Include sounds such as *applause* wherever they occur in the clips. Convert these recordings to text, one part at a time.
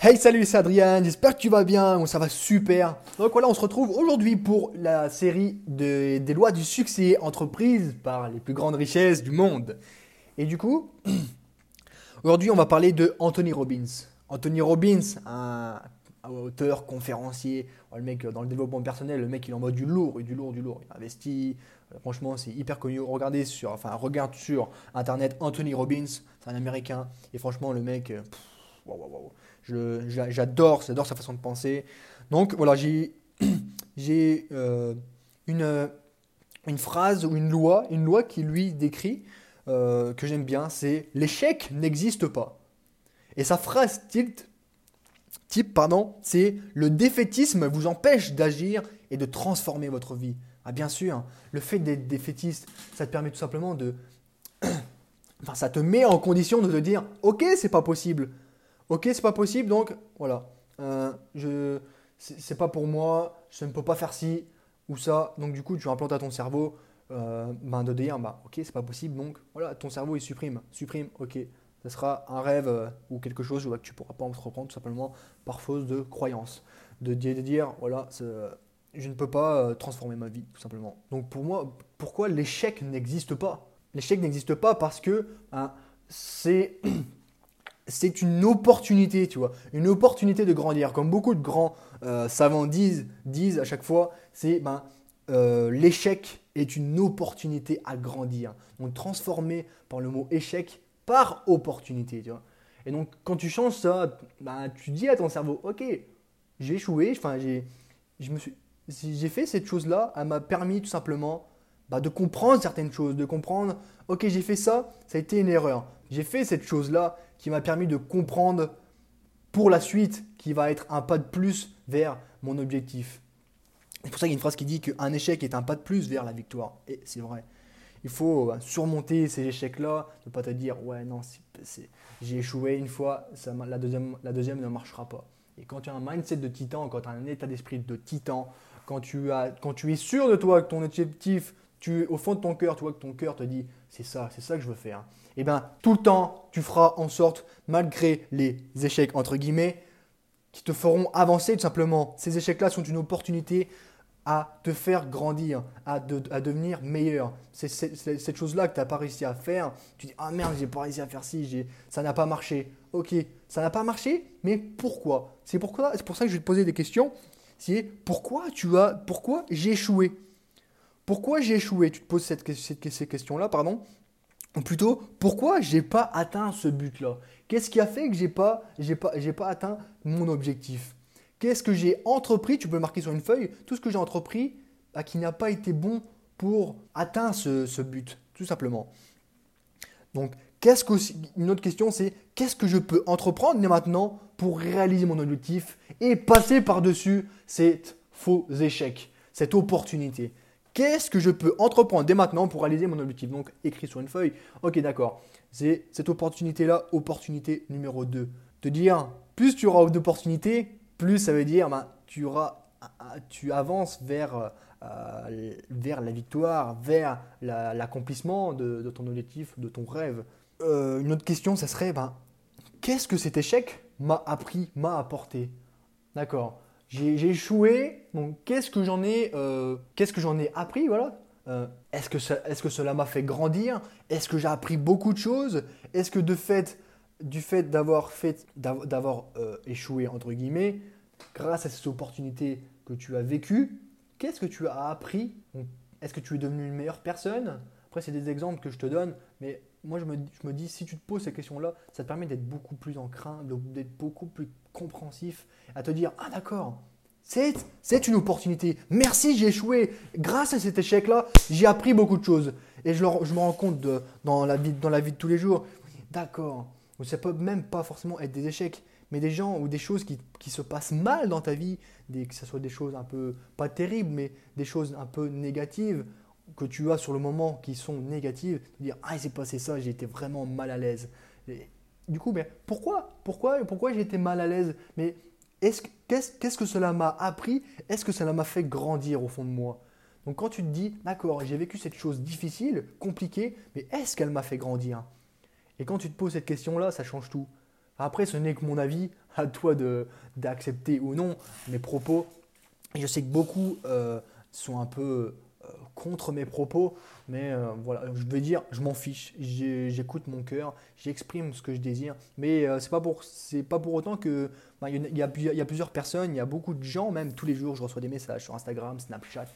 Hey salut c'est Adrien, j'espère que tu vas bien, ça va super. Donc voilà on se retrouve aujourd'hui pour la série des lois du succès entreprises par les plus grandes richesses du monde. Et du coup, *clears throat* aujourd'hui on va parler de Anthony Robbins. Anthony Robbins, un, auteur, conférencier, le mec dans le développement personnel, le mec il envoie du lourd, du lourd, du lourd, il investit, euh, franchement c'est hyper connu. Regardez sur, enfin sur internet Anthony Robbins, c'est un américain, et franchement le mec... Euh, J'adore, j'adore sa façon de penser. Donc voilà, j'ai *clears throat* euh, une, une phrase ou une loi, une loi qui lui décrit, euh, que j'aime bien, c'est l'échec n'existe pas. Et sa phrase type, type pardon, c'est le défaitisme vous empêche d'agir et de transformer votre vie. Ah bien sûr, le fait d'être défaitiste, ça te permet tout simplement de... *clears throat* enfin, ça te met en condition de te dire, ok, c'est pas possible. Ok, c'est pas possible, donc voilà. Euh, je, c'est pas pour moi, je ne peux pas faire ci ou ça. Donc du coup, tu implantes à ton cerveau euh, ben, de dire, bah, ok, c'est pas possible, donc voilà, ton cerveau il supprime, supprime, ok. Ce sera un rêve euh, ou quelque chose que tu pourras pas entreprendre tout simplement par fausse de croyance. De, dire, voilà, je ne peux pas transformer ma vie, tout simplement. Donc pour moi, pourquoi l'échec n'existe pas? L'échec n'existe pas parce que hein, c'est *clears throat* c'est une opportunité, tu vois, une opportunité de grandir. Comme beaucoup de grands euh, savants disent, disent à chaque fois, c'est ben, euh, l'échec est une opportunité à grandir. Donc transformé par le mot échec par opportunité, tu vois. Et donc quand tu changes ça, ben, tu dis à ton cerveau, ok, j'ai échoué, enfin j'ai, je me suis, j'ai fait cette chose-là, elle m'a permis tout simplement ben, de comprendre certaines choses, de comprendre, ok, j'ai fait ça, ça a été une erreur. J'ai fait cette chose-là, qui m'a permis de comprendre pour la suite qui va être un pas de plus vers mon objectif. C'est pour ça qu'il y a une phrase qui dit qu'un échec est un pas de plus vers la victoire. Et c'est vrai. Il faut euh, surmonter ces échecs-là, ne pas te dire ouais non, j'ai échoué une fois, ça, la, deuxième, ne marchera pas. Et quand tu as un mindset de titan, quand tu as un état d'esprit de titan, quand tu, quand tu es sûr de toi que ton objectif, tu, au fond de ton cœur, tu vois que ton cœur te dit c'est ça, c'est ça que je veux faire eh bien, tout le temps, tu feras en sorte, malgré les échecs, entre guillemets, qui te feront avancer tout simplement. Ces échecs-là sont une opportunité à te faire grandir, à, devenir meilleur. C'est cette chose-là que tu n'as pas réussi à faire. Tu dis, ah merde, j'ai pas réussi à faire ci, ça n'a pas marché. Ok, ça n'a pas marché, mais pourquoi C'est pour ça que je vais te poser des questions. C'est pourquoi tu as, pourquoi j'ai échoué? Pourquoi j'ai échoué? Tu te poses ces questions-là, pardon. Ou plutôt, pourquoi j'ai pas atteint ce but-là? Qu'est-ce qui a fait que j'ai pas, pas atteint mon objectif? Qu'est-ce que j'ai entrepris? Tu peux le marquer sur une feuille. Tout ce que j'ai entrepris bah, qui n'a pas été bon pour atteindre ce, but, tout simplement. Donc, qu'est-ce que, une autre question, c'est qu'est-ce que je peux entreprendre maintenant pour réaliser mon objectif et passer par-dessus ces faux échecs, cette opportunité? Qu'est-ce que je peux entreprendre dès maintenant pour réaliser mon objectif? Donc, écrit sur une feuille. Ok, d'accord. C'est cette opportunité-là, opportunité numéro 2. Te dire, plus tu auras d'opportunités, plus ça veut dire, ben, tu, auras, tu avances vers, euh, vers la victoire, vers l'accomplissement de, ton objectif, de ton rêve. Euh, une autre question, ça serait, ben, qu'est-ce que cet échec m'a appris, m'a apporté? D'accord j'ai échoué, donc qu'est-ce que j'en ai, euh, qu'est-ce que j'en ai appris, voilà. Euh, est-ce que, est que cela m'a fait grandir? Est-ce que j'ai appris beaucoup de choses? Est-ce que de fait, du fait d'avoir fait, d'avoir euh, échoué entre guillemets, grâce à cette opportunité que tu as vécue, qu'est-ce que tu as appris? Est-ce que tu es devenu une meilleure personne? Après, c'est des exemples que je te donne, mais moi je me, je me dis, si tu te poses ces questions-là, ça te permet d'être beaucoup plus encrin, d'être beaucoup plus compréhensif, à te dire, ah d'accord, c'est une opportunité. Merci, j'ai échoué. Grâce à cet échec-là, j'ai appris beaucoup de choses. Et je, je me rends compte de, dans, la vie, dans la vie de tous les jours. D'accord. Ça peut même pas forcément être des échecs, mais des gens ou des choses qui, qui se passent mal dans ta vie, des, que ce soit des choses un peu, pas terribles, mais des choses un peu négatives que tu as sur le moment qui sont négatives. Dire, ah, il s'est passé ça, j'ai été vraiment mal à l'aise. Du coup, mais pourquoi Pourquoi, pourquoi été mal à l'aise? Mais qu'est-ce que cela m'a appris? Est-ce que cela m'a fait grandir au fond de moi? Donc quand tu te dis, d'accord, j'ai vécu cette chose difficile, compliquée, mais est-ce qu'elle m'a fait grandir? Et quand tu te poses cette question-là, ça change tout. Après, ce n'est que mon avis, à toi d'accepter ou non mes propos. Je sais que beaucoup euh, sont un peu contre mes propos, mais euh, voilà, je vais dire, je m'en fiche, j'écoute mon cœur, j'exprime ce que je désire, mais c'est pas pour c'est pas pour autant que ben, il y, y, a plusieurs personnes, il y a beaucoup de gens, même tous les jours, je reçois des messages sur Instagram, Snapchat,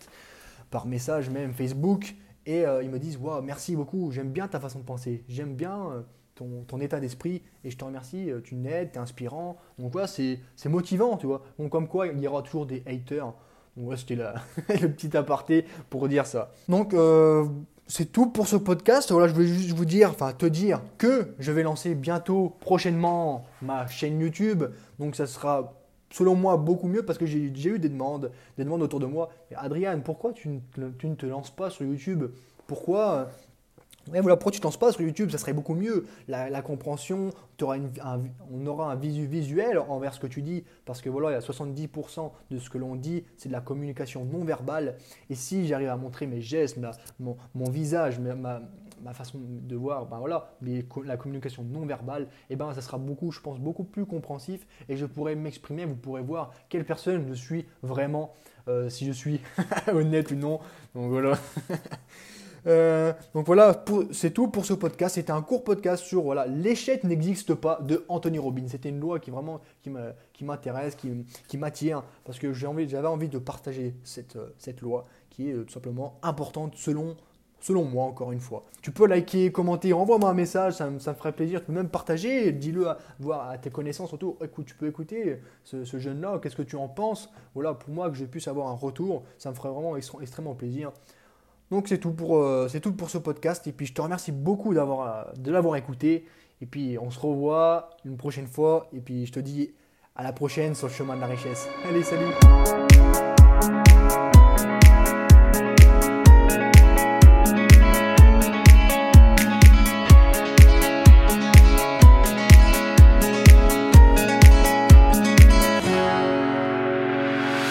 par message même Facebook, et ils me disent, wow, merci beaucoup, j'aime bien ta façon de penser, j'aime bien ton, ton, état d'esprit et je te remercie, tu m'aides, tu es inspirant. Donc voilà, c'est motivant, tu vois. Donc comme quoi, il y aura toujours des haters. Voilà, c'était *laughs* le petit aparté pour dire ça. Donc euh, c'est tout pour ce podcast. Voilà, je voulais juste vous dire, enfin te dire que je vais lancer bientôt, prochainement, ma chaîne YouTube. Donc ça sera selon moi beaucoup mieux parce que j'ai eu des demandes, des demandes autour de moi. Adrien, pourquoi tu ne, tu ne te lances pas sur YouTube? Pourquoi et voilà, pourquoi tu ne lances pas sur YouTube Ça serait beaucoup mieux. La, compréhension, on aura un visu visuel envers ce que tu dis, parce que voilà, il y a 70% de ce que l'on dit, c'est de la communication non verbale. Et si j'arrive à montrer mes gestes, mon, visage, ma, façon de voir, ben voilà, la communication non verbale, et eh ben ça sera beaucoup, je pense, beaucoup plus compréhensif, et je pourrai m'exprimer. Vous pourrez voir quelle personne je suis vraiment, euh, si je suis *laughs* honnête ou non. Donc voilà. *laughs* Euh, donc voilà, c'est tout pour ce podcast. C'était un court podcast sur voilà, l'échec n'existe pas de Anthony Robbins. C'était une loi qui vraiment qui m'intéresse, qui, m'attire parce que j'avais envie, envie de partager cette, euh, cette loi qui est euh, tout simplement importante selon selon moi, encore une fois. Tu peux liker, commenter, envoie-moi un message, ça, me ferait plaisir. Tu peux même partager, dis-le à, tes connaissances autour. Écoute, tu peux écouter ce, jeune-là, qu'est-ce que tu en penses? Voilà, pour moi, que je puisse avoir un retour, ça me ferait vraiment extrêmement plaisir. Donc c'est tout, pour, euh, tout pour ce podcast. Et puis je te remercie beaucoup euh, de l'avoir écouté. Et puis on se revoit une prochaine fois. Et puis je te dis à la prochaine sur le chemin de la richesse. Allez, salut